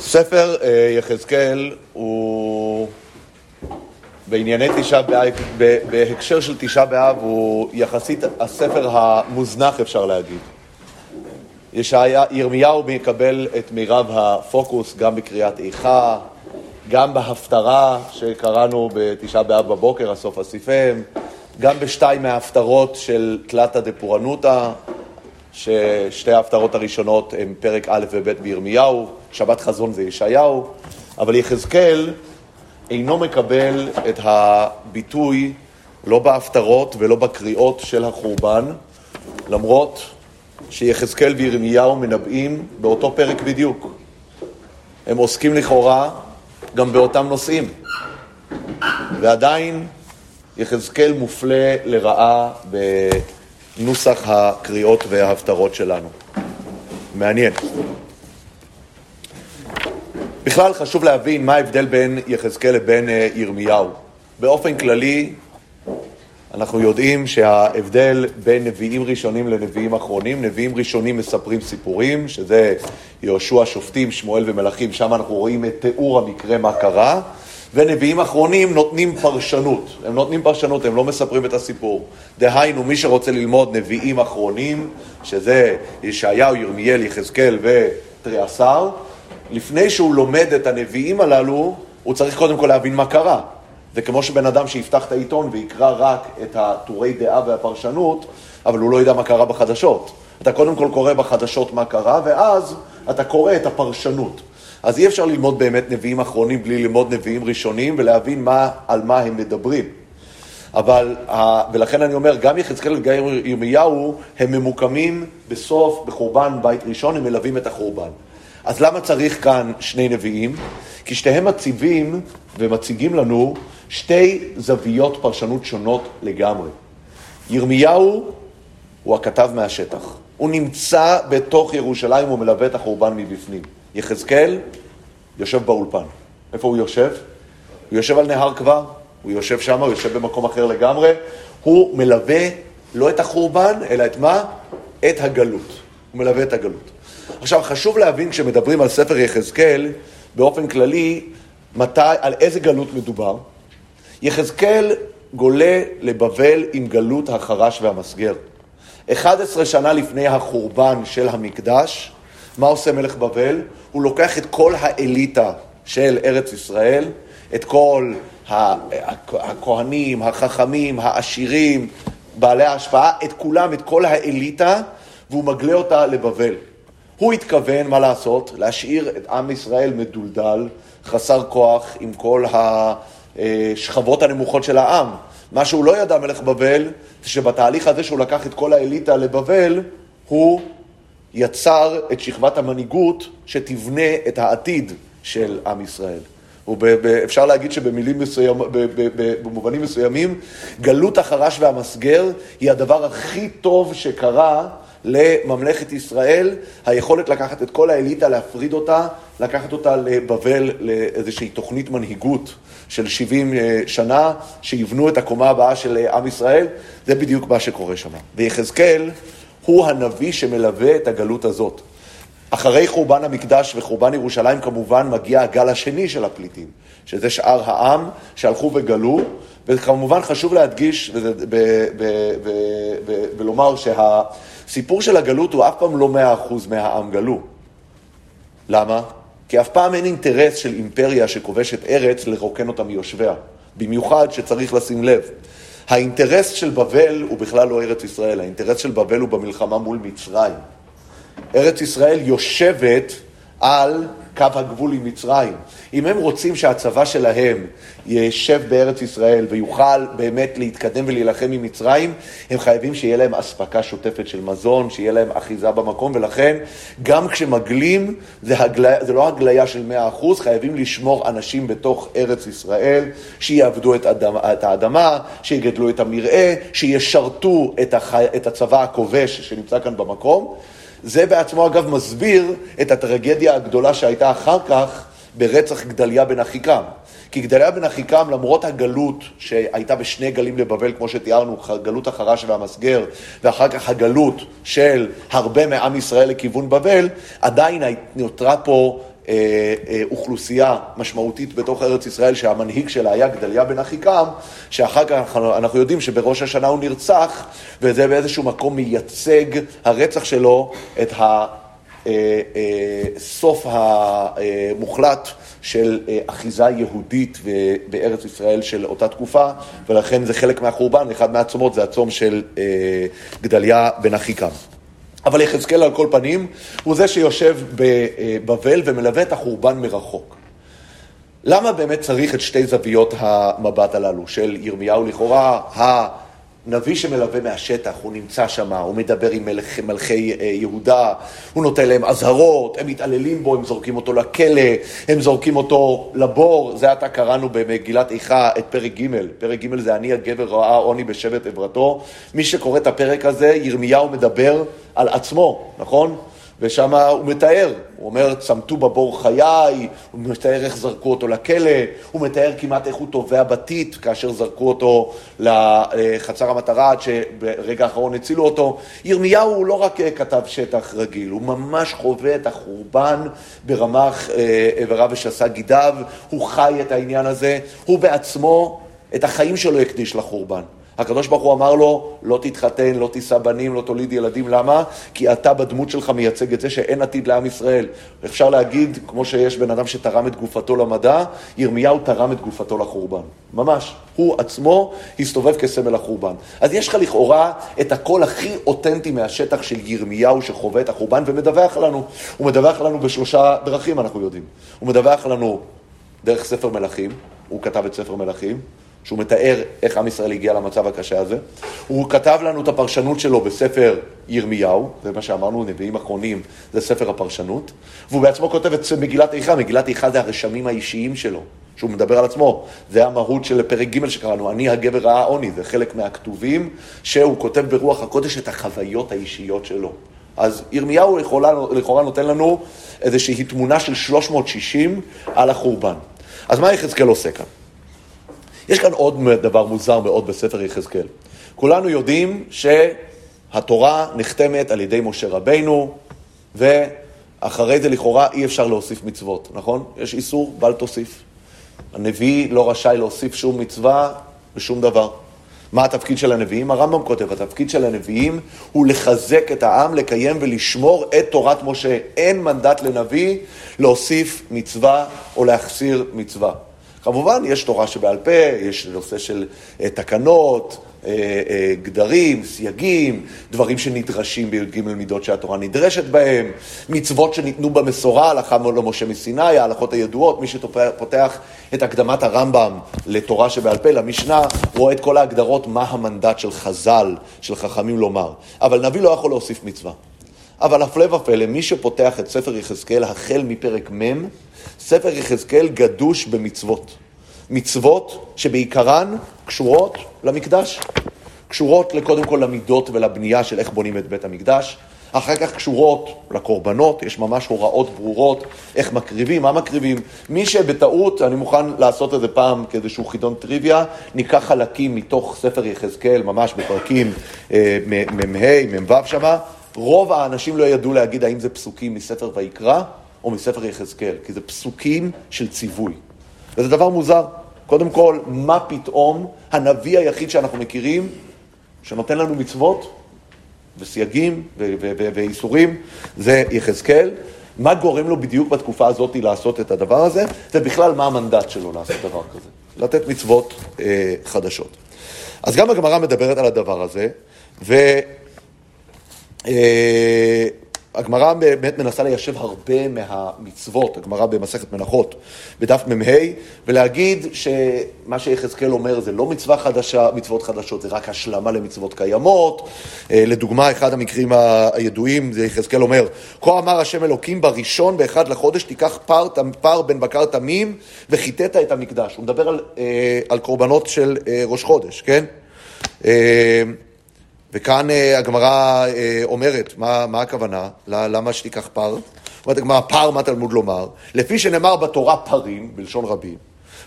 ספר אה, יחזקאל הוא בענייני תשעה באב, בהקשר של תשעה באב הוא יחסית הספר המוזנח אפשר להגיד. ישעיה, ירמיהו מקבל את מירב הפוקוס גם בקריאת איכה, גם בהפטרה שקראנו בתשעה באב בבוקר, הסוף אסיפם, גם בשתיים מההפטרות של תלתא דפורענותא, ששתי ההפטרות הראשונות הן פרק א' וב' בירמיהו, שבת חזון זה ישעיהו, אבל יחזקאל אינו מקבל את הביטוי לא בהפטרות ולא בקריאות של החורבן, למרות שיחזקאל וירמיהו מנבאים באותו פרק בדיוק. הם עוסקים לכאורה גם באותם נושאים, ועדיין יחזקאל מופלה לרעה בנוסח הקריאות וההפטרות שלנו. מעניין. בכלל חשוב להבין מה ההבדל בין יחזקאל לבין אה, ירמיהו. באופן כללי, אנחנו יודעים שההבדל בין נביאים ראשונים לנביאים אחרונים, נביאים ראשונים מספרים סיפורים, שזה יהושע, שופטים, שמואל ומלכים, שם אנחנו רואים את תיאור המקרה, מה קרה, ונביאים אחרונים נותנים פרשנות. הם נותנים פרשנות, הם לא מספרים את הסיפור. דהיינו, מי שרוצה ללמוד נביאים אחרונים, שזה ישעיהו, ירמיאל, יחזקאל ותריעשר, לפני שהוא לומד את הנביאים הללו, הוא צריך קודם כל להבין מה קרה. זה כמו שבן אדם שיפתח את העיתון ויקרא רק את הטורי דעה והפרשנות, אבל הוא לא יודע מה קרה בחדשות. אתה קודם כל קורא בחדשות מה קרה, ואז אתה קורא את הפרשנות. אז אי אפשר ללמוד באמת נביאים אחרונים בלי ללמוד נביאים ראשונים ולהבין מה, על מה הם מדברים. אבל, ולכן אני אומר, גם יחזקאל וגם ירמיהו, הם ממוקמים בסוף, בחורבן בית ראשון, הם מלווים את החורבן. אז למה צריך כאן שני נביאים? כי שתיהם מציבים ומציגים לנו שתי זוויות פרשנות שונות לגמרי. ירמיהו הוא הכתב מהשטח. הוא נמצא בתוך ירושלים, הוא מלווה את החורבן מבפנים. יחזקאל יושב באולפן. איפה הוא יושב? הוא יושב על נהר כבר, הוא יושב שם, הוא יושב במקום אחר לגמרי. הוא מלווה לא את החורבן, אלא את מה? את הגלות. הוא מלווה את הגלות. עכשיו, חשוב להבין כשמדברים על ספר יחזקאל, באופן כללי, מתי, על איזה גלות מדובר. יחזקאל גולה לבבל עם גלות החרש והמסגר. 11 שנה לפני החורבן של המקדש, מה עושה מלך בבל? הוא לוקח את כל האליטה של ארץ ישראל, את כל הכהנים, החכמים, העשירים, בעלי ההשפעה, את כולם, את כל האליטה, והוא מגלה אותה לבבל. הוא התכוון, מה לעשות? להשאיר את עם ישראל מדולדל, חסר כוח, עם כל השכבות הנמוכות של העם. מה שהוא לא ידע, מלך בבל, זה שבתהליך הזה שהוא לקח את כל האליטה לבבל, הוא יצר את שכבת המנהיגות שתבנה את העתיד של עם ישראל. ואפשר להגיד שבמילים מסוים, במובנים מסוימים, גלות החרש והמסגר היא הדבר הכי טוב שקרה לממלכת ישראל, היכולת לקחת את כל האליטה, להפריד אותה, לקחת אותה לבבל לאיזושהי תוכנית מנהיגות של 70 אה, שנה, שיבנו את הקומה הבאה של אה, עם ישראל, זה בדיוק מה שקורה שם. ויחזקאל הוא הנביא שמלווה את הגלות הזאת. אחרי חורבן המקדש וחורבן ירושלים כמובן מגיע הגל השני של הפליטים, שזה שאר העם שהלכו וגלו, וכמובן חשוב להדגיש ולומר שה... סיפור של הגלות הוא אף פעם לא מאה אחוז מהעם גלו. למה? כי אף פעם אין אינטרס של אימפריה שכובשת ארץ לרוקן אותה מיושביה. במיוחד שצריך לשים לב. האינטרס של בבל הוא בכלל לא ארץ ישראל, האינטרס של בבל הוא במלחמה מול מצרים. ארץ ישראל יושבת על קו הגבול עם מצרים. אם הם רוצים שהצבא שלהם יישב בארץ ישראל ויוכל באמת להתקדם ולהילחם עם מצרים, הם חייבים שיהיה להם אספקה שוטפת של מזון, שיהיה להם אחיזה במקום, ולכן גם כשמגלים, זה, הגל... זה לא הגליה של 100%, חייבים לשמור אנשים בתוך ארץ ישראל, שיעבדו את, אדמה, את האדמה, שיגדלו את המרעה, שישרתו את, הח... את הצבא הכובש שנמצא כאן במקום. זה בעצמו אגב מסביר את הטרגדיה הגדולה שהייתה אחר כך ברצח גדליה בן אחיקם. כי גדליה בן אחיקם, למרות הגלות שהייתה בשני גלים לבבל, כמו שתיארנו, גלות החרש והמסגר, ואחר כך הגלות של הרבה מעם ישראל לכיוון בבל, עדיין נותרה פה אוכלוסייה משמעותית בתוך ארץ ישראל, שהמנהיג שלה היה גדליה בן אחיקם, שאחר כך אנחנו יודעים שבראש השנה הוא נרצח, וזה באיזשהו מקום מייצג הרצח שלו את הסוף המוחלט של אחיזה יהודית בארץ ישראל של אותה תקופה, ולכן זה חלק מהחורבן, אחד מהצומות זה הצום של גדליה בן אחיקם. אבל יחזקאל על כל פנים הוא זה שיושב בבבל ומלווה את החורבן מרחוק. למה באמת צריך את שתי זוויות המבט הללו של ירמיהו לכאורה, הנביא שמלווה מהשטח, הוא נמצא שם, הוא מדבר עם מלכ, מלכי אה, יהודה, הוא נותן להם אזהרות, הם מתעללים בו, הם זורקים אותו לכלא, הם זורקים אותו לבור, זה עתה קראנו במגילת איכה את פרק ג', פרק ג' זה אני הגבר ראה עוני בשבט עברתו, מי שקורא את הפרק הזה, ירמיהו מדבר על עצמו, נכון? ושם הוא מתאר, הוא אומר, צמתו בבור חיי, הוא מתאר איך זרקו אותו לכלא, הוא מתאר כמעט איך הוא טובע בטיט כאשר זרקו אותו לחצר המטרה עד שברגע האחרון הצילו אותו. ירמיהו הוא לא רק כתב שטח רגיל, הוא ממש חווה את החורבן ברמ"ח איבריו ושסה גידיו, הוא חי את העניין הזה, הוא בעצמו את החיים שלו הקדיש לחורבן. הקדוש ברוך הוא אמר לו, לא תתחתן, לא תישא בנים, לא תוליד ילדים. למה? כי אתה בדמות שלך מייצג את זה שאין עתיד לעם ישראל. אפשר להגיד, כמו שיש בן אדם שתרם את גופתו למדע, ירמיהו תרם את גופתו לחורבן. ממש. הוא עצמו הסתובב כסמל החורבן. אז יש לך לכאורה את הקול הכי אותנטי מהשטח של ירמיהו שחווה את החורבן ומדווח לנו. הוא מדווח לנו בשלושה דרכים, אנחנו יודעים. הוא מדווח לנו דרך ספר מלכים, הוא כתב את ספר מלכים. שהוא מתאר איך עם ישראל הגיע למצב הקשה הזה. הוא כתב לנו את הפרשנות שלו בספר ירמיהו, זה מה שאמרנו, נביאים אחרונים, זה ספר הפרשנות, והוא בעצמו כותב את מגילת איכה, מגילת איכה זה הרשמים האישיים שלו, שהוא מדבר על עצמו. זה המהות של פרק ג' שקראנו, אני הגבר ראה עוני, זה חלק מהכתובים שהוא כותב ברוח הקודש את החוויות האישיות שלו. אז ירמיהו לכאורה נותן לנו איזושהי תמונה של 360 על החורבן. אז מה יחזקאל עושה כאן? יש כאן עוד דבר מוזר מאוד בספר יחזקאל. כולנו יודעים שהתורה נחתמת על ידי משה רבינו, ואחרי זה לכאורה אי אפשר להוסיף מצוות, נכון? יש איסור, בל תוסיף. הנביא לא רשאי להוסיף שום מצווה ושום דבר. מה התפקיד של הנביאים? הרמב"ם כותב, התפקיד של הנביאים הוא לחזק את העם, לקיים ולשמור את תורת משה. אין מנדט לנביא להוסיף מצווה או להחסיר מצווה. כמובן, יש תורה שבעל פה, יש נושא של אה, תקנות, אה, אה, גדרים, סייגים, דברים שנדרשים בי"ג מידות שהתורה נדרשת בהם, מצוות שניתנו במסורה, הלכה למשה מסיני, ההלכות הידועות, מי שפותח את הקדמת הרמב"ם לתורה שבעל פה, למשנה, רואה את כל ההגדרות מה המנדט של חז"ל, של חכמים לומר. אבל נביא לא יכול להוסיף מצווה. אבל הפלא ופלא, מי שפותח את ספר יחזקאל החל מפרק מ', ספר יחזקאל גדוש במצוות. מצוות שבעיקרן קשורות למקדש. קשורות קודם כל למידות ולבנייה של איך בונים את בית המקדש. אחר כך קשורות לקורבנות, יש ממש הוראות ברורות איך מקריבים, מה מקריבים. מי שבטעות, אני מוכן לעשות את זה פעם כאיזשהו חידון טריוויה, ניקח חלקים מתוך ספר יחזקאל, ממש בפרקים אה, מ"ה, מ"ו שמה, רוב האנשים לא ידעו להגיד האם זה פסוקים מספר ויקרא או מספר יחזקאל, כי זה פסוקים של ציווי. וזה דבר מוזר. קודם כל, מה פתאום הנביא היחיד שאנחנו מכירים, שנותן לנו מצוות וסייגים ואיסורים, זה יחזקאל. מה גורם לו בדיוק בתקופה הזאת לעשות את הדבר הזה, ובכלל מה המנדט שלו לעשות דבר כזה, לתת מצוות אה, חדשות. אז גם הגמרא מדברת על הדבר הזה, ו... אה, הגמרא באמת מנסה ליישב הרבה מהמצוות, הגמרא במסכת מנחות, בדף מ"ה, ולהגיד שמה שיחזקאל אומר זה לא מצווה חדשה, מצוות חדשות, זה רק השלמה למצוות קיימות. אה, לדוגמה, אחד המקרים הידועים, זה יחזקאל אומר, כה אמר השם אלוקים בראשון באחד לחודש תיקח פר, פר בן בקר תמים וחיטאת את המקדש. הוא מדבר על, אה, על קורבנות של ראש חודש, כן? וכאן אה, הגמרא אה, אומרת, מה, מה הכוונה? למה שתיקח פר? אומרת הגמרא, פר מה תלמוד לומר? לפי שנאמר בתורה פרים, בלשון רבים,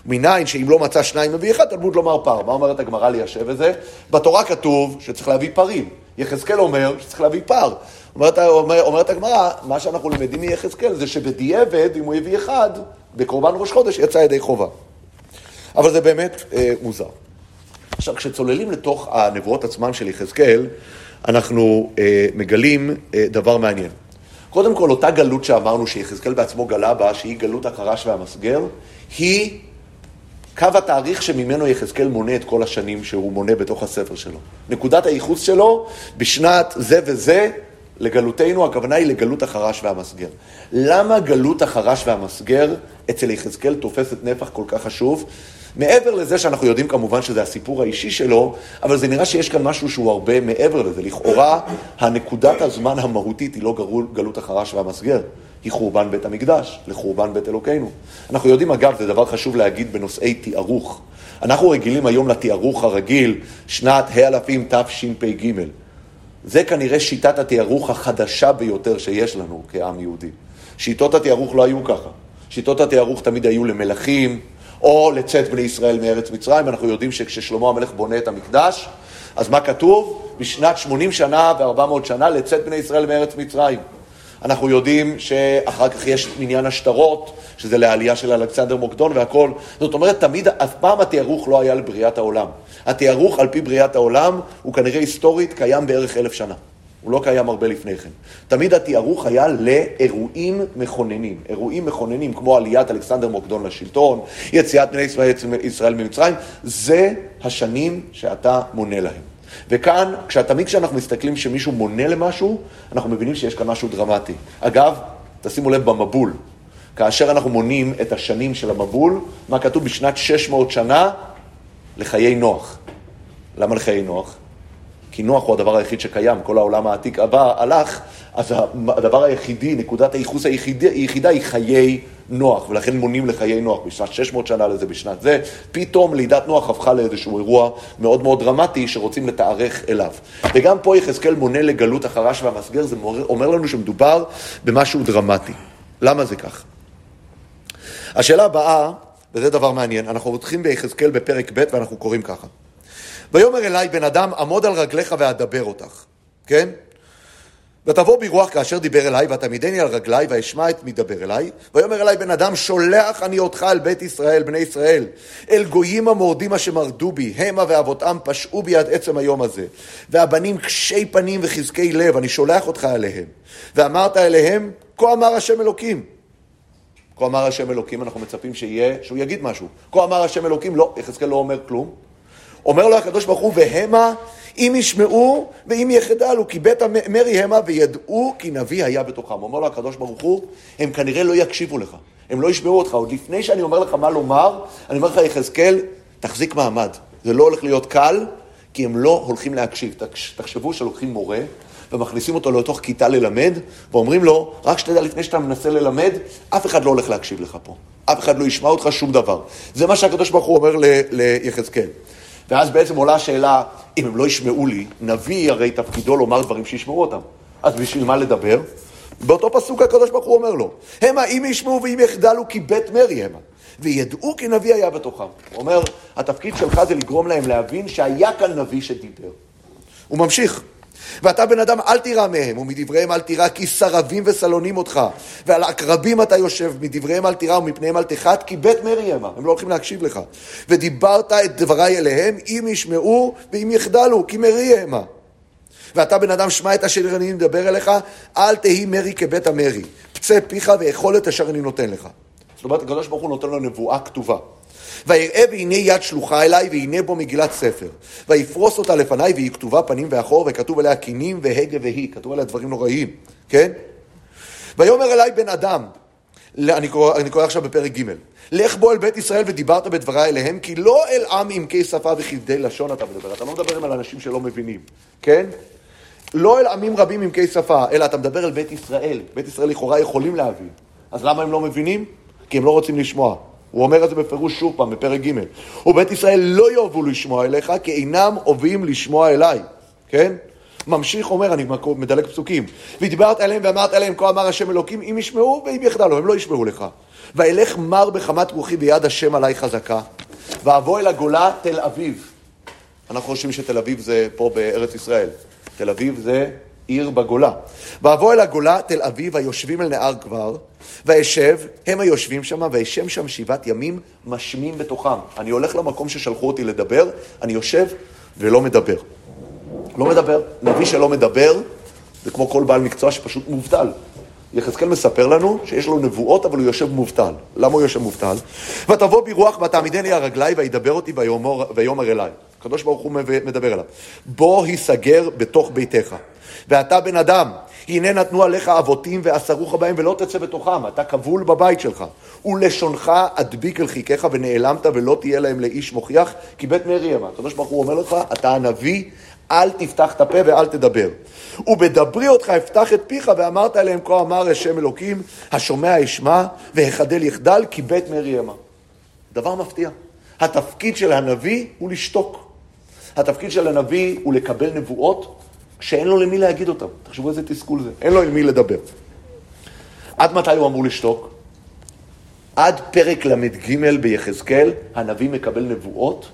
מניין שאם לא מצא שניים מביא אחד, תלמוד לומר פר. מה אומרת הגמרא ליישב את זה? בתורה כתוב שצריך להביא פרים. יחזקאל אומר שצריך להביא פר. אומרת, אומר, אומרת הגמרא, מה שאנחנו למדים מיחזקאל זה שבדיעבד, אם הוא הביא אחד, בקורבן ראש חודש יצא ידי חובה. אבל זה באמת אה, מוזר. עכשיו, כשצוללים לתוך הנבואות עצמן של יחזקאל, אנחנו אה, מגלים אה, דבר מעניין. קודם כל, אותה גלות שאמרנו שיחזקאל בעצמו גלה בה, שהיא גלות החרש והמסגר, היא קו התאריך שממנו יחזקאל מונה את כל השנים שהוא מונה בתוך הספר שלו. נקודת הייחוס שלו, בשנת זה וזה, לגלותנו, הכוונה היא לגלות החרש והמסגר. למה גלות החרש והמסגר אצל יחזקאל תופסת נפח כל כך חשוב? מעבר לזה שאנחנו יודעים כמובן שזה הסיפור האישי שלו, אבל זה נראה שיש כאן משהו שהוא הרבה מעבר לזה. לכאורה, הנקודת הזמן המהותית היא לא גלות החרש והמסגר, היא חורבן בית המקדש, לחורבן בית אלוקינו. אנחנו יודעים, אגב, זה דבר חשוב להגיד בנושאי תיארוך. אנחנו רגילים היום לתיארוך הרגיל, שנת האלפים תשפ"ג. זה כנראה שיטת התיארוך החדשה ביותר שיש לנו כעם יהודי. שיטות התיארוך לא היו ככה. שיטות התיארוך תמיד היו למלכים, או לצאת בני ישראל מארץ מצרים. אנחנו יודעים שכששלמה המלך בונה את המקדש, אז מה כתוב? בשנת 80 שנה ו-400 שנה לצאת בני ישראל מארץ מצרים. אנחנו יודעים שאחר כך יש עניין השטרות, שזה לעלייה של אלכסנדר מוקדון והכל. זאת אומרת, תמיד, אף פעם התיארוך לא היה לבריאת העולם. התיארוך על פי בריאת העולם הוא כנראה היסטורית קיים בערך אלף שנה. הוא לא קיים הרבה לפני כן. תמיד התיארוך היה לאירועים מכוננים. אירועים מכוננים כמו עליית אלכסנדר מוקדון לשלטון, יציאת בני ישראל, ממצרים, זה השנים שאתה מונה להם. וכאן, תמיד כשאנחנו מסתכלים שמישהו מונה למשהו, אנחנו מבינים שיש כאן משהו דרמטי. אגב, תשימו לב במבול, כאשר אנחנו מונים את השנים של המבול, מה כתוב בשנת 600 שנה לחיי נוח. למה לחיי נוח? כי נוח הוא הדבר היחיד שקיים, כל העולם העתיק הבא הלך, אז הדבר היחידי, נקודת הייחוס היחידה, היא חיי נוח, ולכן מונים לחיי נוח, בשנת 600 שנה לזה, בשנת זה, פתאום לידת נוח הפכה לאיזשהו אירוע מאוד מאוד דרמטי שרוצים לתארך אליו. וגם פה יחזקאל מונה לגלות החרש והמסגר, זה אומר לנו שמדובר במשהו דרמטי. למה זה כך? השאלה הבאה, וזה דבר מעניין, אנחנו הולכים ביחזקאל בפרק ב' ואנחנו קוראים ככה. ויאמר אליי בן אדם, עמוד על רגליך ואדבר אותך, כן? ותבוא ברוח כאשר דיבר אליי, ותעמידני על רגלי, ואשמע את מדבר אליי. ויאמר אליי בן אדם, שולח אני אותך אל בית ישראל, בני ישראל, אל גויים המורדים אשר מרדו בי, המה ואבותם פשעו בי עד עצם היום הזה. והבנים קשי פנים וחזקי לב, אני שולח אותך אליהם. ואמרת אליהם, כה אמר השם אלוקים. כה אמר השם אלוקים, אנחנו מצפים שיהיה, שהוא יגיד משהו. כה אמר השם אלוקים, לא, יחזקאל לא אומר כלום. אומר לו הקדוש ברוך הוא, והמה אם ישמעו ואם יחדלו, כי בית המרי המה וידעו כי נביא היה בתוכם. אומר לו הקדוש ברוך הוא, הם כנראה לא יקשיבו לך, הם לא ישמעו אותך. עוד לפני שאני אומר לך מה לומר, אני אומר לך, יחזקאל, תחזיק מעמד. זה לא הולך להיות קל, כי הם לא הולכים להקשיב. תחשבו שלוקחים מורה ומכניסים אותו לתוך כיתה ללמד, ואומרים לו, רק שתדע, לפני שאתה מנסה ללמד, אף אחד לא הולך להקשיב לך פה. אף אחד לא ישמע אותך שום דבר. זה מה שהקדוש ברוך הוא אומר ליחזקאל. ואז בעצם עולה השאלה, אם הם לא ישמעו לי, נביא הרי תפקידו לומר דברים שישמעו אותם. אז בשביל מה לדבר? באותו פסוק הקדוש ברוך הוא אומר לו, המה אם ישמעו ואם יחדלו כי בית מרי המה, וידעו כי נביא היה בתוכם. הוא אומר, התפקיד שלך זה לגרום להם להבין שהיה כאן נביא שדיבר. הוא ממשיך. ואתה בן אדם אל תירא מהם, ומדבריהם אל תירא, כי סרבים וסלונים אותך, ועל עקרבים אתה יושב, מדבריהם אל תירא ומפניהם אל תחת, כי בית מרי המה, הם לא הולכים להקשיב לך. ודיברת את דבריי אליהם, אם ישמעו ואם יחדלו, כי מרי המה. ואתה בן אדם שמע את אשר אני מדבר אליך, אל תהי מרי כבית המרי. פצה פיך ואכול את אשר אני נותן לך. זאת אומרת, הקדוש ברוך הוא נותן לו נבואה כתובה. ויראה והנה יד שלוחה אליי, והנה בו מגילת ספר. ויפרוס אותה לפניי, והיא כתובה פנים ואחור, וכתוב עליה קינים והגה והיא. כתוב עליה דברים נוראים, כן? ויאמר אליי בן אדם, אני קורא, אני קורא עכשיו בפרק ג' לך בוא אל בית ישראל ודיברת בדבריי אליהם, כי לא אל עם עמקי שפה וכבדי לשון אתה מדבר. אתה לא מדבר על אנשים שלא מבינים, כן? לא אל עמים רבים עמקי שפה, אלא אתה מדבר אל בית ישראל. בית ישראל לכאורה יכולים להבין. אז למה הם לא מבינים? כי הם לא רוצים לשמוע. הוא אומר את זה בפירוש שוב פעם, בפרק ג' ובית ישראל לא יאהבו לשמוע אליך, כי אינם אוהבים לשמוע אליי, כן? ממשיך אומר, אני מדלג פסוקים, ודיברת אליהם ואמרת אליהם, כה אמר השם אלוקים, אם ישמעו ואם יחדלו, הם לא ישמעו לך. ואלך מר בחמת רוחי ביד השם עליי חזקה, ואבוא אל הגולה תל אביב. אנחנו חושבים שתל אביב זה פה בארץ ישראל. תל אביב זה עיר בגולה. ואבוא אל הגולה, תל אביב, היושבים אל נהר כבר, ואשב, הם היושבים שם, ואשם שם שבעת ימים, משמים בתוכם. אני הולך למקום ששלחו אותי לדבר, אני יושב ולא מדבר. לא מדבר. נביא שלא מדבר, זה כמו כל בעל מקצוע שפשוט מובטל. יחזקאל מספר לנו שיש לו נבואות, אבל הוא יושב מובטל. למה הוא יושב מובטל? ותבוא בי רוח ותעמידני על רגלי וידבר אותי ויאמר אליי. הקדוש ברוך הוא מדבר אליו. בוא היסגר בתוך ביתך. ואתה בן אדם, הנה נתנו עליך אבותים ואסרוך בהם ולא תצא בתוכם, אתה כבול בבית שלך. ולשונך אדביק אל חיכך ונעלמת ולא תהיה להם לאיש מוכיח, כי בית מרי ימה. הקדוש ברוך הוא אומר לך, אתה הנביא, אל תפתח את הפה ואל תדבר. ובדברי אותך אפתח את פיך ואמרת אליהם כה אמר השם אלוקים, השומע אשמע והחדל יחדל כי בית מרי ימה. דבר מפתיע. התפקיד של הנביא הוא לשתוק. התפקיד של הנביא הוא לקבל נבואות שאין לו למי להגיד אותם. תחשבו איזה תסכול זה. אין לו עם מי לדבר. עד מתי הוא אמור לשתוק? עד פרק ל"ג ביחזקאל, הנביא מקבל נבואות,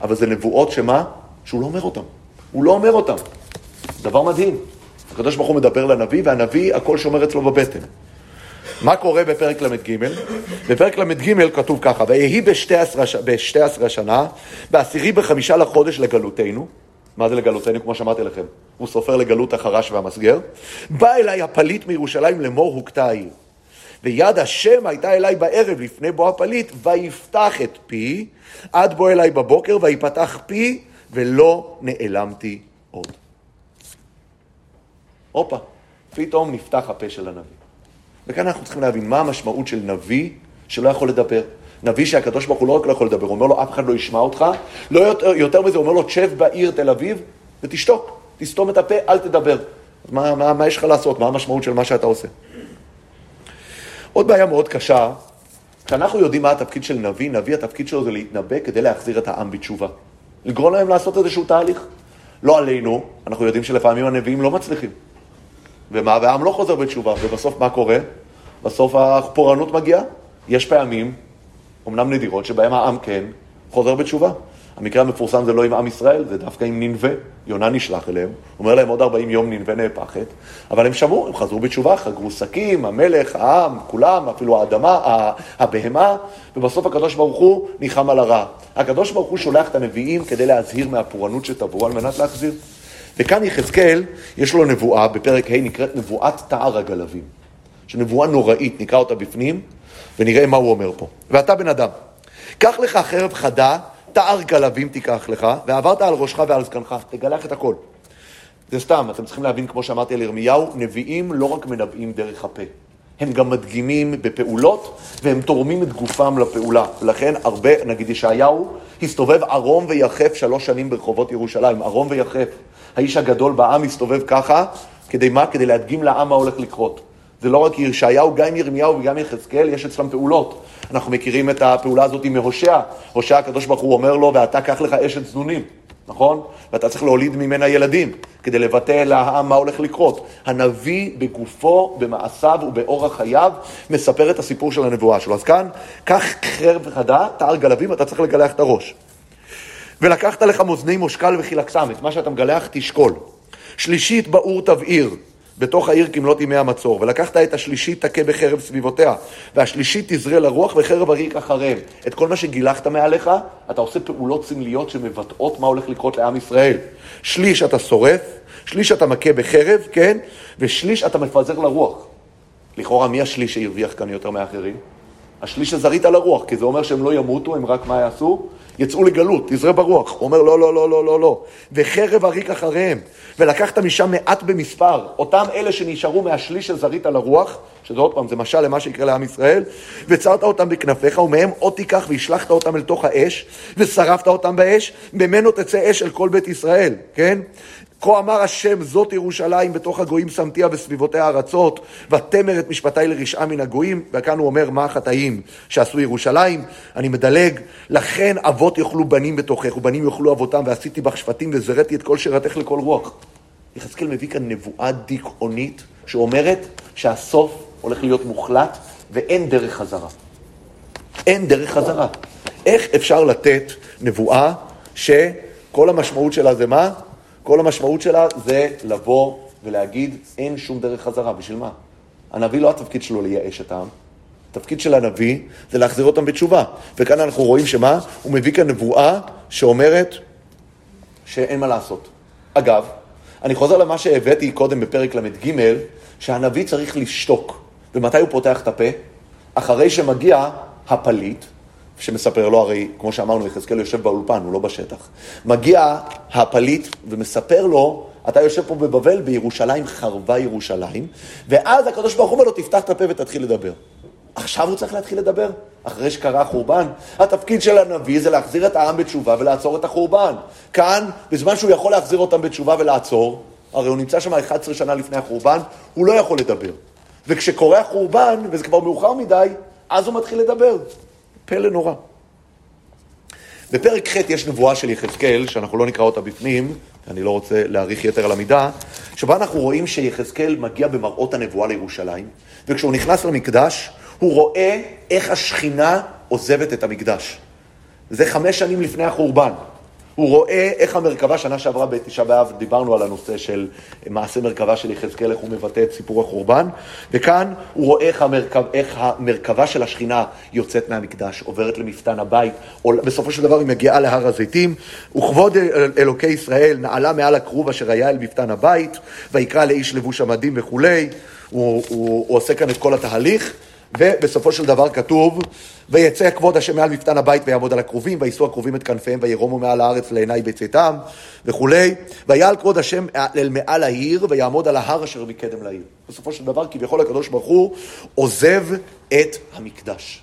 אבל זה נבואות שמה? שהוא לא אומר אותן. הוא לא אומר אותן. דבר מדהים. הקדוש ברוך הוא מדבר לנביא, והנביא, הכל שומר אצלו בבטן. מה קורה בפרק ל"ג? בפרק ל"ג כתוב ככה, ויהי בשתי עשרה שנה, בעשירי בחמישה לחודש לגלותנו, מה זה לגלותנו? כמו שאמרתי לכם, הוא סופר לגלות החרש והמסגר. בא אליי הפליט מירושלים לאמור הוכתה העיר. ויד השם הייתה אליי בערב לפני בוא הפליט, ויפתח את פי, עד בוא אליי בבוקר, ויפתח פי, ולא נעלמתי עוד. הופה, פתאום נפתח הפה של הנביא. וכאן אנחנו צריכים להבין מה המשמעות של נביא שלא יכול לדבר. נביא שהקדוש ברוך הוא לא רק לא יכול לדבר, הוא אומר לו, אף אחד לא ישמע אותך. לא יותר, יותר מזה, הוא אומר לו, תשב בעיר תל אביב ותשתוק, תסתום את הפה, אל תדבר. מה, מה, מה יש לך לעשות? מה המשמעות של מה שאתה עושה? עוד בעיה מאוד קשה, כשאנחנו יודעים מה התפקיד של נביא, נביא התפקיד שלו זה להתנבא כדי להחזיר את העם בתשובה. לגרום להם לעשות איזשהו תהליך. לא עלינו, אנחנו יודעים שלפעמים הנביאים לא מצליחים. ומה, והעם לא חוזר בתשובה, ובסוף מה קורה? בסוף הפורענות מגיעה. יש פעמים אמנם נדירות, שבהם העם כן חוזר בתשובה. המקרה המפורסם זה לא עם עם ישראל, זה דווקא עם ננבה. יונה נשלח אליהם, אומר להם עוד 40 יום ננבה נהפכת, אבל הם שמעו, הם חזרו בתשובה, חגרו שקים, המלך, העם, כולם, אפילו האדמה, הבהמה, ובסוף הקדוש ברוך הוא ניחם על הרע. הקדוש ברוך הוא שולח את הנביאים כדי להזהיר מהפורענות שתבוא על מנת להחזיר. וכאן יחזקאל, יש לו נבואה, בפרק ה' נקראת נבואת תער הגלבים. שנבואה נוראית, נקרא אותה בפנים, ונראה מה הוא אומר פה. ואתה בן אדם, קח לך חרב חדה, תער גלבים תיקח לך, ועברת על ראשך ועל זקנך, תגלח את הכל. זה סתם, אתם צריכים להבין, כמו שאמרתי על ירמיהו, נביאים לא רק מנבאים דרך הפה, הם גם מדגימים בפעולות, והם תורמים את גופם לפעולה. ולכן הרבה, נגיד ישעיהו, הסתובב ערום ויחף שלוש שנים ברחובות ירושלים, ערום ויחף. האיש הגדול בעם הסתובב ככה, כדי מה? כדי להדגים לעם מה הולך לקרות. זה לא רק ירשעיהו, גם ירמיהו וגם יחזקאל, יש אצלם פעולות. אנחנו מכירים את הפעולה הזאת מהושע. הושע, הקדוש ברוך הוא אומר לו, ואתה קח לך אשת זנונים, נכון? ואתה צריך להוליד ממנה ילדים, כדי לבטא לעם מה הולך לקרות. הנביא בגופו, במעשיו ובאורח חייו, מספר את הסיפור של הנבואה שלו. אז כאן, קח חרב חדה, תער גלבים, אתה צריך לגלח את הראש. ולקחת לך מאזני מושקל וחילקסם, את מה שאתה מגלח תשקול. שלישית, באור תבעיר. בתוך העיר כמלות ימי המצור, ולקחת את השלישית תכה בחרב סביבותיה, והשלישית תזרה לרוח וחרב הריק אחריהם. את כל מה שגילחת מעליך, אתה עושה פעולות סמליות שמבטאות מה הולך לקרות לעם ישראל. שליש אתה שורף, שליש אתה מכה בחרב, כן? ושליש אתה מפזר לרוח. לכאורה, מי השליש שהרוויח כאן יותר מאחרים? השליש שזרית לרוח, כי זה אומר שהם לא ימותו, הם רק מה יעשו? יצאו לגלות, תזרה ברוח. הוא אומר, לא, לא, לא, לא, לא, לא. וחרב עריק אחריהם. ולקחת משם מעט במספר, אותם אלה שנשארו מהשליש שזרית לרוח, שזה עוד פעם, זה משל למה שיקרה לעם ישראל, וצרת אותם בכנפיך, ומהם עוד תיקח והשלכת אותם אל תוך האש, ושרפת אותם באש, ממנו תצא אש אל כל בית ישראל, כן? כה אמר השם, זאת ירושלים, בתוך הגויים שמתיה וסביבותיה ארצות, ותמר את משפטי לרשעה מן הגויים. וכאן הוא אומר, מה החטאים שעשו ירושלים? אני מדלג, לכן אבות יאכלו בנים בתוכך, ובנים יאכלו אבותם, ועשיתי בך שפטים, וזרעתי את כל שירתך לכל רוח. יחזקאל מביא כאן נבואה דיכאונית, שאומרת שהסוף הולך להיות מוחלט, ואין דרך חזרה. אין דרך חזרה. איך אפשר לתת נבואה שכל המשמעות שלה זה מה? כל המשמעות שלה זה לבוא ולהגיד, אין שום דרך חזרה. בשביל מה? הנביא לא התפקיד שלו לייאש את העם. התפקיד של הנביא זה להחזיר אותם בתשובה. וכאן אנחנו רואים שמה? הוא מביא כאן נבואה שאומרת שאין מה לעשות. אגב, אני חוזר למה שהבאתי קודם בפרק ל"ג, שהנביא צריך לשתוק. ומתי הוא פותח את הפה? אחרי שמגיע הפליט, שמספר לו, הרי כמו שאמרנו, יחזקאל יושב באולפן, הוא לא בשטח. מגיע הפליט ומספר לו, אתה יושב פה בבבל, בירושלים חרבה ירושלים, ואז הקדוש ברוך הוא אומר לו, תפתח את הפה ותתחיל לדבר. עכשיו הוא צריך להתחיל לדבר, אחרי שקרה החורבן. התפקיד של הנביא זה להחזיר את העם בתשובה ולעצור את החורבן. כאן, בזמן שהוא יכול להחזיר אותם בתשובה ולעצור, הרי הוא נמצא שם 11 שנה לפני החורבן, הוא לא יכול לדבר. וכשקורה החורבן, וזה כבר מאוחר מדי, אז הוא מתחיל לדבר. פלא נורא. בפרק ח' יש נבואה של יחזקאל, שאנחנו לא נקרא אותה בפנים, אני לא רוצה להאריך יתר על המידה, שבה אנחנו רואים שיחזקאל מגיע במראות הנבואה לירושלים, וכשהוא נכנס למקדש, הוא רואה איך השכינה עוזבת את המקדש. זה חמש שנים לפני החורבן. הוא רואה איך המרכבה, שנה שעברה בתשעה באב דיברנו על הנושא של מעשה מרכבה של יחזקאל, איך הוא מבטא את סיפור החורבן, וכאן הוא רואה איך, המרכב, איך המרכבה של השכינה יוצאת מהמקדש, עוברת למפתן הבית, או בסופו של דבר היא מגיעה להר הזיתים, וכבוד אלוקי ישראל נעלה מעל הכרוב אשר היה אל מפתן הבית, ויקרא לאיש לבוש המדים וכולי, הוא, הוא, הוא עושה כאן את כל התהליך. ובסופו של דבר כתוב, ויצא כבוד השם מעל מפתן הבית ויעמוד על הכרובים, ויישאו הכרובים את כנפיהם וירומו מעל הארץ לעיני בצאתם וכולי, ויעל כבוד השם אל מעל העיר ויעמוד על ההר אשר מקדם לעיר. בסופו של דבר כביכול הקדוש ברוך הוא עוזב את המקדש.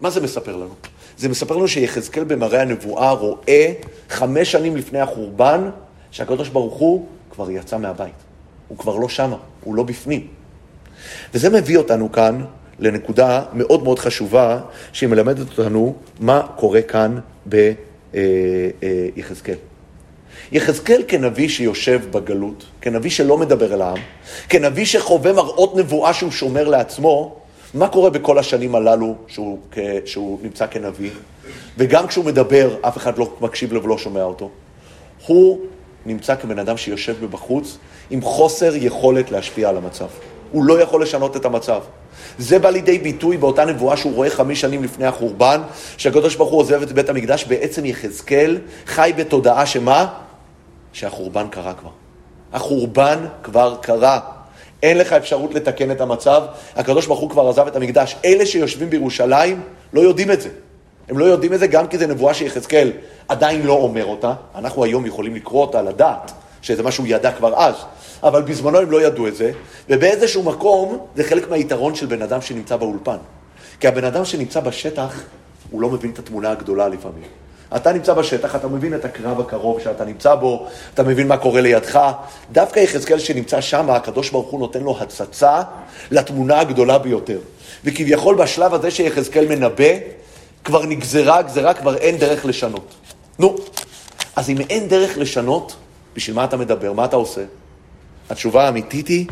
מה זה מספר לנו? זה מספר לנו שיחזקאל במראה הנבואה רואה חמש שנים לפני החורבן שהקדוש ברוך הוא כבר יצא מהבית. הוא כבר לא שמה, הוא לא בפנים. וזה מביא אותנו כאן לנקודה מאוד מאוד חשובה, שהיא מלמדת אותנו מה קורה כאן ביחזקאל. יחזקאל כנביא שיושב בגלות, כנביא שלא מדבר אל העם, כנביא שחווה מראות נבואה שהוא שומר לעצמו, מה קורה בכל השנים הללו שהוא, שהוא נמצא כנביא? וגם כשהוא מדבר, אף אחד לא מקשיב לו ולא שומע אותו. הוא נמצא כבן אדם שיושב מבחוץ עם חוסר יכולת להשפיע על המצב. הוא לא יכול לשנות את המצב. זה בא לידי ביטוי באותה נבואה שהוא רואה חמש שנים לפני החורבן, שהקדוש ברוך הוא עוזב את בית המקדש, בעצם יחזקאל חי בתודעה שמה? שהחורבן קרה כבר. החורבן כבר קרה. אין לך אפשרות לתקן את המצב, הקדוש ברוך הוא כבר עזב את המקדש. אלה שיושבים בירושלים לא יודעים את זה. הם לא יודעים את זה גם כי זו נבואה שיחזקאל עדיין לא אומר אותה. אנחנו היום יכולים לקרוא אותה, לדעת שזה מה שהוא ידע כבר אז. אבל בזמנו הם לא ידעו את זה, ובאיזשהו מקום זה חלק מהיתרון של בן אדם שנמצא באולפן. כי הבן אדם שנמצא בשטח, הוא לא מבין את התמונה הגדולה לפעמים. אתה נמצא בשטח, אתה מבין את הקרב הקרוב שאתה נמצא בו, אתה מבין מה קורה לידך. דווקא יחזקאל שנמצא שם, הקדוש ברוך הוא נותן לו הצצה לתמונה הגדולה ביותר. וכביכול בשלב הזה שיחזקאל מנבא, כבר נגזרה הגזרה, כבר אין דרך לשנות. נו, אז אם אין דרך לשנות, בשביל מה אתה מדבר? מה אתה עושה? התשובה האמיתית היא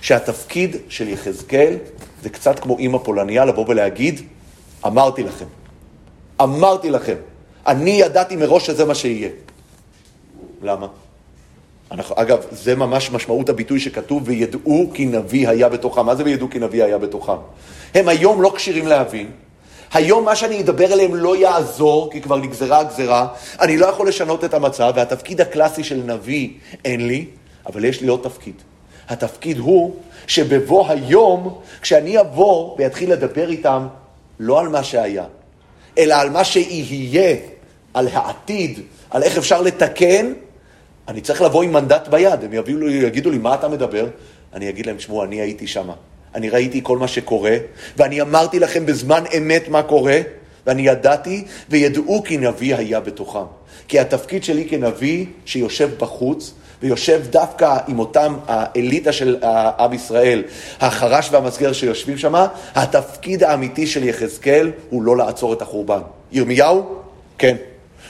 שהתפקיד של יחזקאל זה קצת כמו אימא פולניה לבוא ולהגיד, אמרתי לכם, אמרתי לכם, אני ידעתי מראש שזה מה שיהיה. למה? אנחנו, אגב, זה ממש משמעות הביטוי שכתוב, וידעו כי נביא היה בתוכם. מה זה וידעו כי נביא היה בתוכם? הם היום לא כשירים להבין. היום מה שאני אדבר אליהם לא יעזור, כי כבר נגזרה הגזרה. אני לא יכול לשנות את המצב, והתפקיד הקלאסי של נביא אין לי. אבל יש לי עוד תפקיד. התפקיד הוא שבבוא היום, כשאני אבוא ויתחיל לדבר איתם לא על מה שהיה, אלא על מה שיהיה, על העתיד, על איך אפשר לתקן, אני צריך לבוא עם מנדט ביד. הם יביאו לי, יגידו לי, מה אתה מדבר? אני אגיד להם, שמעו, אני הייתי שם. אני ראיתי כל מה שקורה, ואני אמרתי לכם בזמן אמת מה קורה, ואני ידעתי, וידעו כי נביא היה בתוכם. כי התפקיד שלי כנביא שיושב בחוץ, ויושב דווקא עם אותם האליטה של עם ישראל, החרש והמסגר שיושבים שם, התפקיד האמיתי של יחזקאל הוא לא לעצור את החורבן. ירמיהו? כן.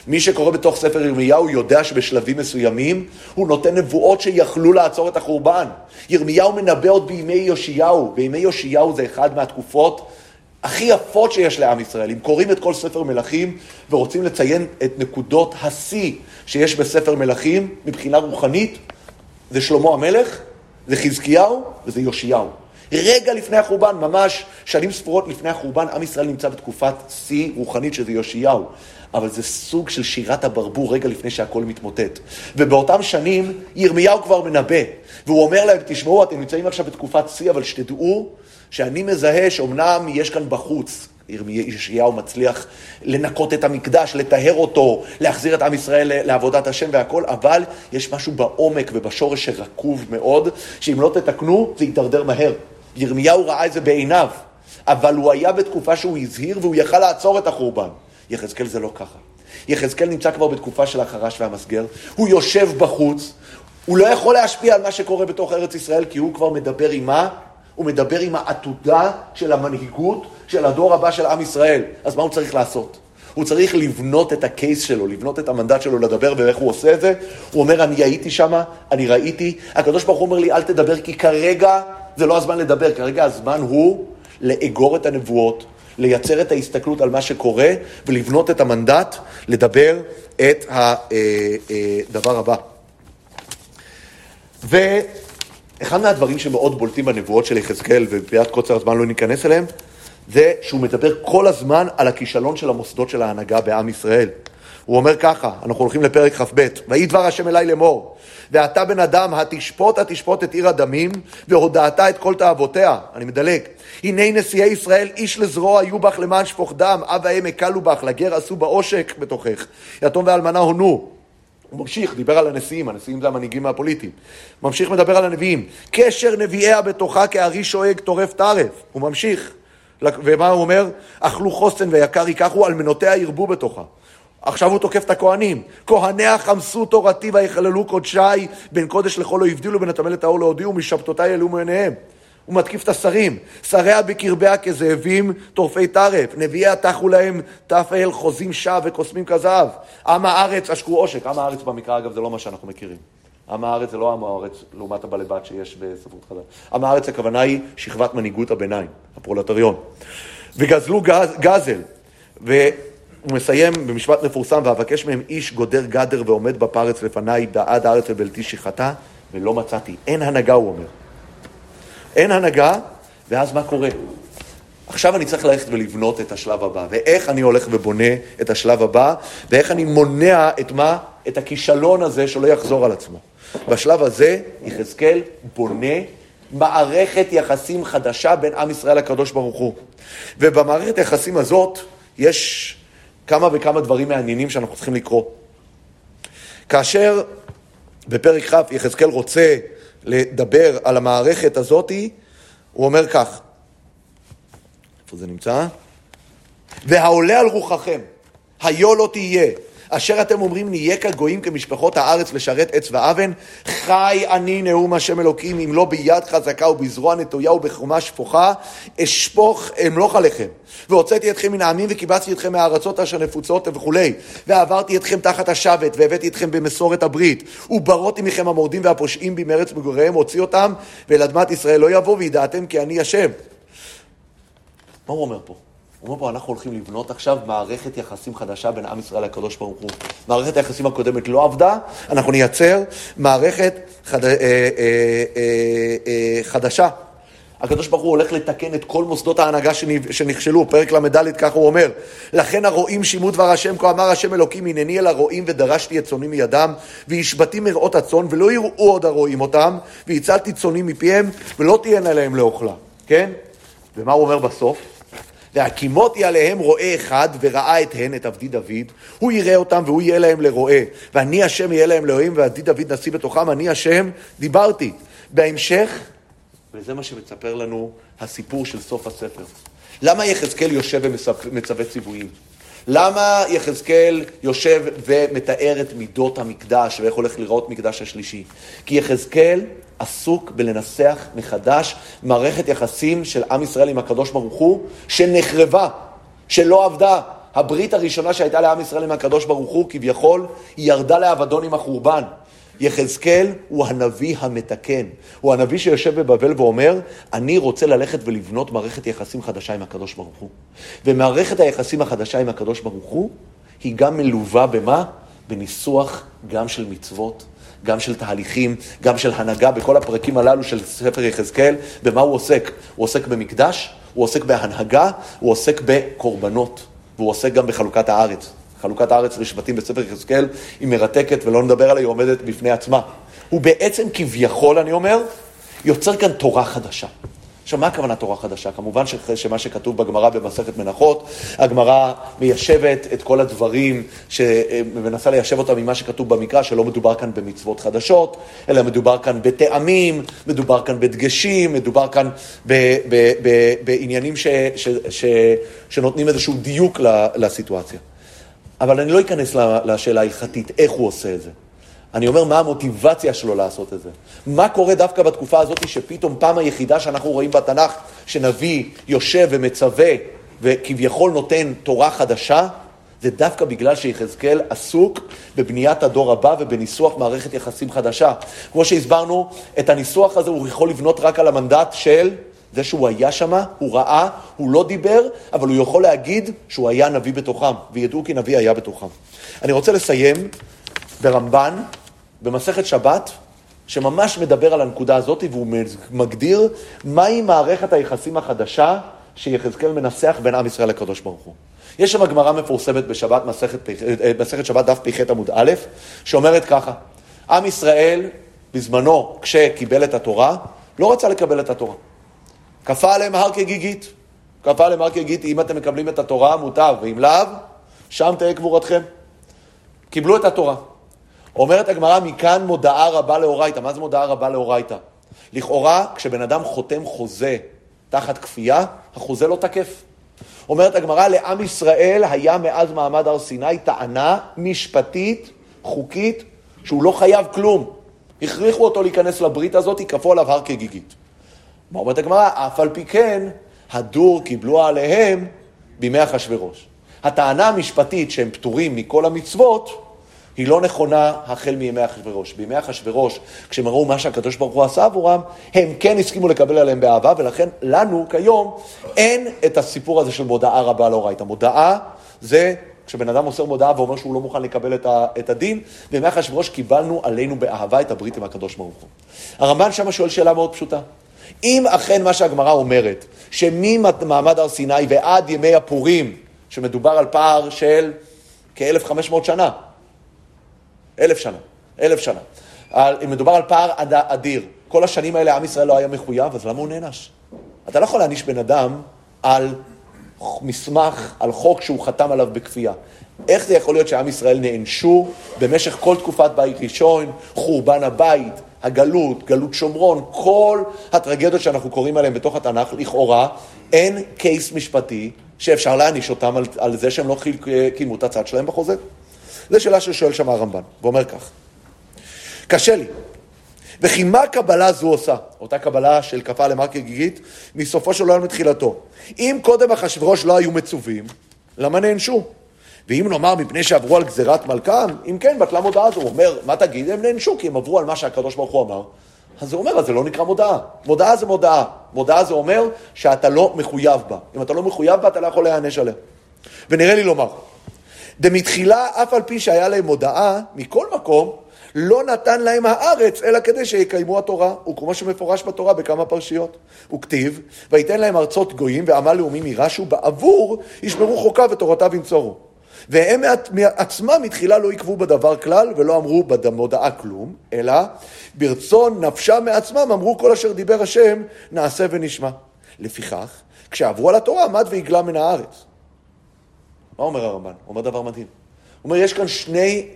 מי שקורא בתוך ספר ירמיהו יודע שבשלבים מסוימים הוא נותן נבואות שיכלו לעצור את החורבן. ירמיהו מנבא עוד בימי יאשיהו, בימי יאשיהו זה אחד מהתקופות הכי יפות שיש לעם ישראל. אם קוראים את כל ספר מלכים ורוצים לציין את נקודות השיא שיש בספר מלכים מבחינה רוחנית, זה שלמה המלך, זה חזקיהו וזה יאשיהו. רגע לפני החורבן, ממש שנים ספורות לפני החורבן, עם ישראל נמצא בתקופת שיא רוחנית שזה יאשיהו. אבל זה סוג של שירת הברבור רגע לפני שהכל מתמוטט. ובאותם שנים ירמיהו כבר מנבא, והוא אומר להם, תשמעו, אתם נמצאים עכשיו בתקופת שיא, אבל שתדעו שאני מזהה שאומנם יש כאן בחוץ, ישעיהו מצליח לנקות את המקדש, לטהר אותו, להחזיר את עם ישראל לעבודת השם והכל, אבל יש משהו בעומק ובשורש שרקוב מאוד, שאם לא תתקנו, זה יידרדר מהר. ירמיהו ראה את זה בעיניו, אבל הוא היה בתקופה שהוא הזהיר והוא יכל לעצור את החורבן. יחזקאל זה לא ככה. יחזקאל נמצא כבר בתקופה של החרש והמסגר, הוא יושב בחוץ, הוא לא יכול להשפיע על מה שקורה בתוך ארץ ישראל, כי הוא כבר מדבר עם מה? הוא מדבר עם העתודה של המנהיגות של הדור הבא של עם ישראל. אז מה הוא צריך לעשות? הוא צריך לבנות את הקייס שלו, לבנות את המנדט שלו לדבר, ואיך הוא עושה את זה? הוא אומר, אני הייתי שם, אני ראיתי. הקדוש ברוך הוא אומר לי, אל תדבר, כי כרגע זה לא הזמן לדבר, כרגע הזמן הוא לאגור את הנבואות, לייצר את ההסתכלות על מה שקורה, ולבנות את המנדט לדבר את הדבר אה, אה, הבא. ואחד מהדברים שמאוד בולטים בנבואות של יחזקאל, ובפריעת קוצר הזמן לא ניכנס אליהם, זה שהוא מדבר כל הזמן על הכישלון של המוסדות של ההנהגה בעם ישראל. הוא אומר ככה, אנחנו הולכים לפרק כ"ב, ויהי דבר השם אליי לאמור, ואתה בן אדם, התשפוט התשפוט את עיר הדמים, והודעת את כל תאוותיה, אני מדלג. הנה נשיאי ישראל, איש לזרוע היו בך למען שפוך דם, אב ואם הקלו בך, לגר עשו בעושק בתוכך, יתום ואלמנה הונו. הוא ממשיך, דיבר על הנשיאים, הנשיאים זה המנהיגים הפוליטיים. ממשיך מדבר על הנביאים. קשר נביאיה בתוכה כארי שואג טורף טרף. הוא ממשיך. ומה הוא אומר? אכלו חוסן ויקר ייקחו, אלמנותיה ירבו בתוכה. עכשיו הוא תוקף את הכהנים. כהניה חמסו תורתי ויכללו קודשי, בין קודש לחול לא הבדילו, בין הטמא לטהור לא הודיעו, משבתותי העלו מעיניהם. הוא מתקיף את השרים. שריה בקרביה כזאבים טורפי טרף. נביאיה תחו להם תפל חוזים שב וקוסמים כזהב. עם הארץ עשקו עושק. עם הארץ במקרא, אגב, זה לא מה שאנחנו מכירים. עם הארץ זה לא עם הארץ לעומת הבעלי בת שיש בספרות חדש. עם הארץ הכוונה היא שכבת מנהיגות הביניים, הפרולטריון. וגזלו גז, גזל. והוא מסיים במשפט מפורסם, ואבקש מהם איש גודר גדר ועומד בפרץ לפניי, בעד הארץ ובלתי שחטא, ולא מצאתי. אין הנהגה, הוא אומר. אין הנהגה, ואז מה קורה? עכשיו אני צריך ללכת ולבנות את השלב הבא. ואיך אני הולך ובונה את השלב הבא, ואיך אני מונע את מה? את הכישלון הזה שלא יחזור על עצמו. בשלב הזה יחזקאל בונה מערכת יחסים חדשה בין עם ישראל לקדוש ברוך הוא. ובמערכת היחסים הזאת יש כמה וכמה דברים מעניינים שאנחנו צריכים לקרוא. כאשר בפרק כ' יחזקאל רוצה לדבר על המערכת הזאתי, הוא אומר כך, איפה זה נמצא? והעולה על רוחכם, היו לא תהיה, אשר אתם אומרים נהיה כגויים כמשפחות הארץ לשרת עץ ואבן, חי אני נאום השם אלוקים, אם לא ביד חזקה ובזרוע נטויה ובחומה שפוכה, אשפוך אמלוך עליכם. והוצאתי אתכם מן העמים וקיבצתי אתכם מהארצות אשר נפוצות וכולי. ועברתי אתכם תחת השבת והבאתי אתכם במסורת הברית. וברותי מכם המורדים והפושעים במרץ מגוריהם, הוציא אותם, ואל אדמת ישראל לא יבוא, וידעתם כי אני השם. מה הוא אומר פה? הוא אומר פה, אנחנו הולכים לבנות עכשיו מערכת יחסים חדשה בין עם ישראל לקדוש ברוך הוא. מערכת היחסים הקודמת לא עבדה, אנחנו נייצר מערכת חד... אה, אה, אה, אה, חדשה. הקדוש ברוך הוא הולך לתקן את כל מוסדות ההנהגה שנכשלו, פרק ל"ד, ככה הוא אומר. לכן הרועים שימו דבר השם, כה אמר השם אלוקים, הנני אל הרועים ודרשתי את צאני מידם, והשבתי מרעות הצאן, ולא יראו עוד הרועים אותם, והצלתי צאני מפיהם, ולא תהיינה להם לאוכלה. כן? ומה הוא אומר בסוף? והקימותי עליהם רועה אחד, וראה את הן, את עבדי דוד, הוא יראה אותם והוא יהיה להם לרועה. ואני השם יהיה להם לאלוהים, ועבדי דוד נשיא בתוכם, אני השם דיברתי. בהמשך, וזה מה שמצפר לנו הסיפור של סוף הספר. למה יחזקאל יושב ומצווה ציוויים? למה יחזקאל יושב ומתאר את מידות המקדש ואיך הולך לראות מקדש השלישי? כי יחזקאל עסוק בלנסח מחדש מערכת יחסים של עם ישראל עם הקדוש ברוך הוא, שנחרבה, שלא עבדה. הברית הראשונה שהייתה לעם ישראל עם הקדוש ברוך הוא, כביכול, היא ירדה לאבדון עם החורבן. יחזקאל הוא הנביא המתקן. הוא הנביא שיושב בבבל ואומר, אני רוצה ללכת ולבנות מערכת יחסים חדשה עם הקדוש ברוך הוא. ומערכת היחסים החדשה עם הקדוש ברוך הוא, היא גם מלווה במה? בניסוח גם של מצוות, גם של תהליכים, גם של הנהגה, בכל הפרקים הללו של ספר יחזקאל, במה הוא עוסק? הוא עוסק במקדש, הוא עוסק בהנהגה, הוא עוסק בקורבנות, והוא עוסק גם בחלוקת הארץ. חלוקת הארץ לשבטים בספר יחזקאל היא מרתקת, ולא נדבר עליה, היא עומדת בפני עצמה. הוא בעצם כביכול, אני אומר, יוצר כאן תורה חדשה. עכשיו, מה הכוונה תורה חדשה? כמובן שמה שכתוב בגמרא במסכת מנחות, הגמרא מיישבת את כל הדברים, שמנסה ליישב אותם ממה שכתוב במקרא, שלא מדובר כאן במצוות חדשות, אלא מדובר כאן בטעמים, מדובר כאן בדגשים, מדובר כאן ב, ב, ב, בעניינים ש, ש, ש, שנותנים איזשהו דיוק לסיטואציה. אבל אני לא אכנס לשאלה ההלכתית, איך הוא עושה את זה. אני אומר, מה המוטיבציה שלו לעשות את זה? מה קורה דווקא בתקופה הזאת שפתאום פעם היחידה שאנחנו רואים בתנ"ך, שנביא יושב ומצווה וכביכול נותן תורה חדשה, זה דווקא בגלל שיחזקאל עסוק בבניית הדור הבא ובניסוח מערכת יחסים חדשה. כמו שהסברנו, את הניסוח הזה הוא יכול לבנות רק על המנדט של זה שהוא היה שם, הוא ראה, הוא לא דיבר, אבל הוא יכול להגיד שהוא היה נביא בתוכם, וידעו כי נביא היה בתוכם. אני רוצה לסיים ברמב"ן, במסכת שבת, שממש מדבר על הנקודה הזאת, והוא מגדיר מהי מערכת היחסים החדשה שיחזקאל מנסח בין עם ישראל לקדוש ברוך הוא. יש שם גמרא מפורסמת בשבת, מסכת, אה, מסכת שבת דף פ"ח עמוד א', שאומרת ככה, עם ישראל בזמנו, כשקיבל את התורה, לא רצה לקבל את התורה. כפה עליהם הר כגיגית. כפה עליהם הר כגיגית, אם אתם מקבלים את התורה, מוטב, ואם לאו, שם תהא קבורתכם. קיבלו את התורה. אומרת הגמרא, מכאן מודעה רבה לאורייתא. מה זה מודעה רבה לאורייתא? לכאורה, כשבן אדם חותם חוזה תחת כפייה, החוזה לא תקף. אומרת הגמרא, לעם ישראל היה מאז מעמד הר סיני טענה משפטית, חוקית, שהוא לא חייב כלום. הכריחו אותו להיכנס לברית הזאת, כפו עליו הר כגיגית. מה אומרת הגמרא? אף על פי כן, הדור קיבלו עליהם בימי אחשורוש. הטענה המשפטית שהם פטורים מכל המצוות, היא לא נכונה החל מימי אחשורוש. בימי אחשורוש, כשהם ראו מה שהקדוש ברוך הוא עשה עבורם, הם כן הסכימו לקבל עליהם באהבה, ולכן לנו כיום אין את הסיפור הזה של מודעה רבה לאורייתא. מודעה זה כשבן אדם מוסר מודעה ואומר שהוא לא מוכן לקבל את, הדין, בימי אחשורוש קיבלנו עלינו באהבה את הברית עם הקדוש ברוך הוא. הרמב"ן שמה שואל שאלה מאוד פשוטה. אם אכן מה שהגמרא אומרת, שממעמד הר סיני ועד ימי הפורים, שמדובר על פער של כ-1,500 שנה, אלף שנה, אלף שנה. אם מדובר על פער אדיר, כל השנים האלה עם ישראל לא היה מחויב, אז למה הוא נענש? אתה לא יכול להעניש בן אדם על מסמך, על חוק שהוא חתם עליו בכפייה. איך זה יכול להיות שעם ישראל נענשו במשך כל תקופת בית ראשון, חורבן הבית, הגלות, גלות שומרון, כל הטרגדיות שאנחנו קוראים עליהן בתוך התנ"ך, לכאורה אין קייס משפטי שאפשר להעניש אותם על, על זה שהם לא קיימו את הצד שלהם בחוזה. זו שאלה ששואל שם הרמב"ן, ואומר כך: קשה לי, וכי מה קבלה זו עושה? אותה קבלה של כפה למרקה גיגית, מסופו של עולם מתחילתו. אם קודם אחשוורוש לא היו מצווים, למה נענשו? ואם נאמר מפני שעברו על גזירת מלכם, אם כן, בטלה מודעה זו. הוא אומר, מה תגיד? הם נענשו כי הם עברו על מה שהקדוש ברוך הוא אמר. אז הוא אומר, אז זה לא נקרא מודעה. מודעה זה מודעה. מודעה זה אומר שאתה לא מחויב בה. אם אתה לא מחויב בה, אתה לא יכול להיענש עליה. ונראה לי לומר, דמתחילה, אף על פי שהיה להם מודעה, מכל מקום, לא נתן להם הארץ, אלא כדי שיקיימו התורה. וכמו שמפורש בתורה בכמה פרשיות. הוא כתיב, ויתן להם ארצות גויים ועמל לאומים יירשו, בעבור ישמרו חוקיו ותורותיו ינצורו. והם מעצמם מתחילה לא עקבו בדבר כלל ולא אמרו במודעה כלום, אלא ברצון נפשם מעצמם אמרו כל אשר דיבר השם נעשה ונשמע. לפיכך, כשעברו על התורה עמד והגלה מן הארץ. מה אומר הרמב"ן? הוא אומר דבר מדהים. הוא אומר, יש כאן שני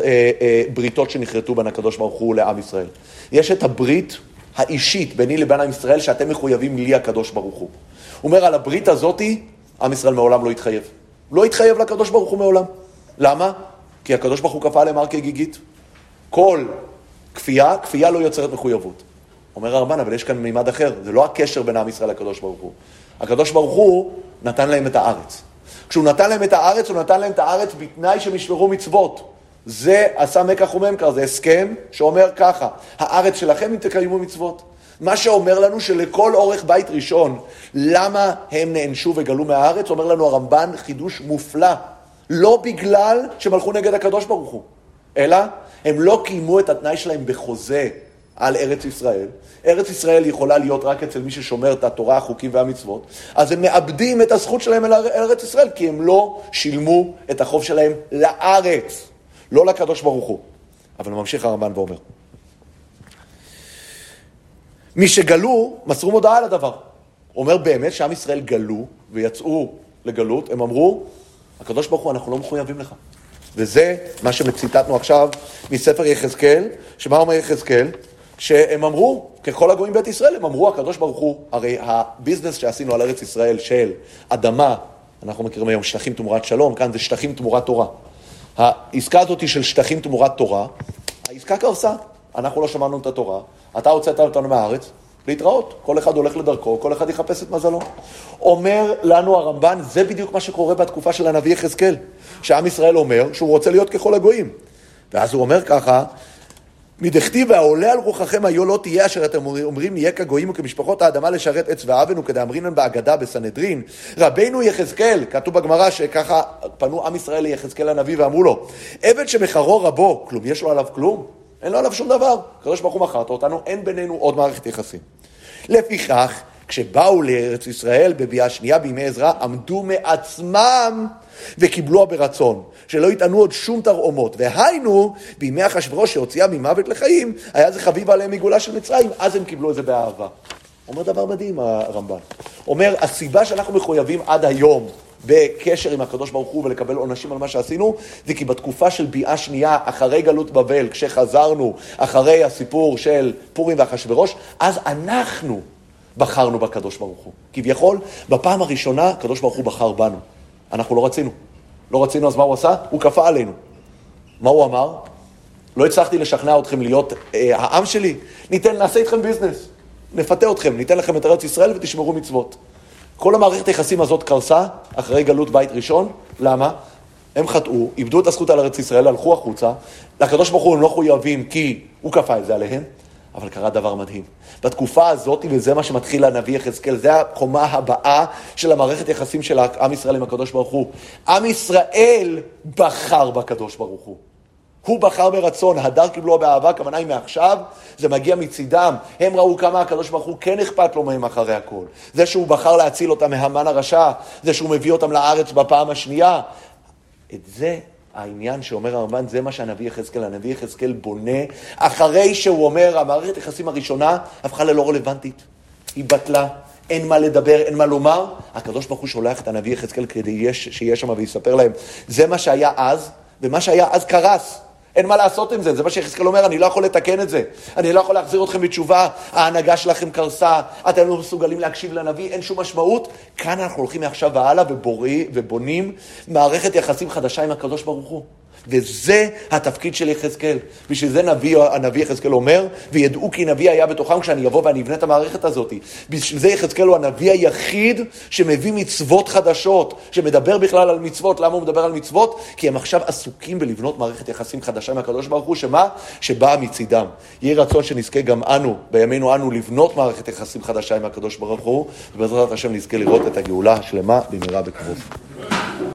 אה, אה, בריתות שנכרתו בין הקדוש ברוך הוא לעם ישראל. יש את הברית האישית ביני לבין עם ישראל, שאתם מחויבים לי הקדוש ברוך הוא. הוא אומר, על הברית הזאתי, עם ישראל מעולם לא התחייב. לא התחייב לקדוש ברוך הוא מעולם. למה? כי הקדוש ברוך הוא כפה עליהם הר כגיגית. כל כפייה, כפייה לא יוצרת מחויבות. אומר הרמב"ן, אבל יש כאן מימד אחר, זה לא הקשר בין עם ישראל לקדוש ברוך הוא. הקדוש ברוך הוא נתן להם את הארץ. כשהוא נתן להם את הארץ, הוא נתן להם את הארץ בתנאי שהם ישמרו מצוות. זה עשה מקח וממכר, זה הסכם שאומר ככה, הארץ שלכם אם תקיימו מצוות. מה שאומר לנו שלכל אורך בית ראשון, למה הם נענשו וגלו מהארץ, אומר לנו הרמב"ן חידוש מופלא. לא בגלל שהם הלכו נגד הקדוש ברוך הוא, אלא הם לא קיימו את התנאי שלהם בחוזה על ארץ ישראל. ארץ ישראל יכולה להיות רק אצל מי ששומר את התורה, החוקים והמצוות, אז הם מאבדים את הזכות שלהם על ארץ ישראל, כי הם לא שילמו את החוב שלהם לארץ, לא לקדוש ברוך הוא. אבל ממשיך הרמב"ן ואומר, מי שגלו, מסרו מודעה על הדבר. אומר באמת שעם ישראל גלו ויצאו לגלות, הם אמרו, הקדוש ברוך הוא, אנחנו לא מחויבים לך. וזה מה שציטטנו עכשיו מספר יחזקאל, שמה אומר יחזקאל? שהם אמרו, ככל הגויים בית ישראל, הם אמרו, הקדוש ברוך הוא, הרי הביזנס שעשינו על ארץ ישראל של אדמה, אנחנו מכירים היום שטחים תמורת שלום, כאן זה שטחים תמורת תורה. העסקה הזאת היא של שטחים תמורת תורה, העסקה קרסה, אנחנו לא שמענו את התורה, אתה הוצאת אותנו מהארץ, להתראות. כל אחד הולך לדרכו, כל אחד יחפש את מזלו. אומר לנו הרמב"ן, זה בדיוק מה שקורה בתקופה של הנביא יחזקאל, שעם ישראל אומר שהוא רוצה להיות ככל הגויים. ואז הוא אומר ככה, מדכתיב והעולה על רוחכם היו לא תהיה אשר אתם אומרים נהיה כגויים וכמשפחות האדמה לשרת עץ ואבן וכדאמרינן בהגדה בסנהדרין. רבנו יחזקאל, כתוב בגמרא שככה פנו עם ישראל ליחזקאל הנביא ואמרו לו, עבד שמחרו רבו, כלום יש לו עליו כלום? אין לו עליו שום דבר. הקדוש ברוך הוא מכרת אותנו, אין בינינו עוד מערכת יחסים. לפיכך, כשבאו לארץ ישראל בביאה שנייה בימי עזרא, עמדו מעצמם וקיבלוה ברצון, שלא יטענו עוד שום תרעומות. והיינו, בימי אחשוורוש שהוציאה ממוות לחיים, היה זה חביב עליהם מגאולה של מצרים, אז הם קיבלו את זה באהבה. אומר דבר מדהים הרמב"ן. אומר, הסיבה שאנחנו מחויבים עד היום בקשר עם הקדוש ברוך הוא ולקבל עונשים על מה שעשינו, זה כי בתקופה של ביאה שנייה, אחרי גלות בבל, כשחזרנו, אחרי הסיפור של פורים ואחשוורוש, אז אנחנו בחרנו בקדוש ברוך הוא. כביכול, בפעם הראשונה הקדוש ברוך הוא בחר בנו. אנחנו לא רצינו. לא רצינו, אז מה הוא עשה? הוא כפה עלינו. מה הוא אמר? לא הצלחתי לשכנע אתכם להיות אה, העם שלי, ניתן, נעשה איתכם ביזנס. נפתה אתכם, ניתן לכם את ארץ ישראל ותשמרו מצוות. כל המערכת היחסים הזאת קרסה אחרי גלות בית ראשון, למה? הם חטאו, איבדו את הזכות על ארץ ישראל, הלכו החוצה, לקדוש ברוך הוא הם לא מחויבים כי הוא כפה את זה עליהם, אבל קרה דבר מדהים. בתקופה הזאת, וזה מה שמתחיל הנביא יחזקאל, זה הקומה הבאה של המערכת יחסים של עם ישראל עם הקדוש ברוך הוא. עם ישראל בחר בקדוש ברוך הוא. הוא בחר ברצון, הדר קיבלו באהבה, הכוונה היא מעכשיו, זה מגיע מצידם. הם ראו כמה הקדוש ברוך הוא כן אכפת לו מהם אחרי הכל. זה שהוא בחר להציל אותם מהמן הרשע, זה שהוא מביא אותם לארץ בפעם השנייה. את זה העניין שאומר הרמב"ן, זה מה שהנביא יחזקאל, הנביא יחזקאל בונה, אחרי שהוא אומר, המערכת היחסים הראשונה הפכה ללא רלוונטית. היא בטלה, אין מה לדבר, אין מה לומר. הקדוש ברוך הוא שולח את הנביא יחזקאל כדי שיהיה שם ויספר להם. זה מה שהיה אז, ומה שהיה אז קרס. אין מה לעשות עם זה, זה מה שיחזקאל אומר, אני לא יכול לתקן את זה. אני לא יכול להחזיר אתכם בתשובה, ההנהגה שלכם קרסה, אתם לא מסוגלים להקשיב לנביא, אין שום משמעות. כאן אנחנו הולכים מעכשיו והלאה ובורי, ובונים מערכת יחסים חדשה עם הקדוש ברוך הוא. וזה התפקיד של יחזקאל. בשביל זה נביא, הנביא יחזקאל אומר, וידעו כי נביא היה בתוכם כשאני אבוא ואני אבנה את המערכת הזאת. בשביל זה יחזקאל הוא הנביא היחיד שמביא מצוות חדשות, שמדבר בכלל על מצוות. למה הוא מדבר על מצוות? כי הם עכשיו עסוקים בלבנות מערכת יחסים חדשה עם הקדוש ברוך הוא, שמה? שבאה מצידם. יהי רצון שנזכה גם אנו, בימינו אנו, לבנות מערכת יחסים חדשה עם הקדוש ברוך הוא, ובעזרת השם נזכה לראות את הגאולה השלמה במהרה בקרוב.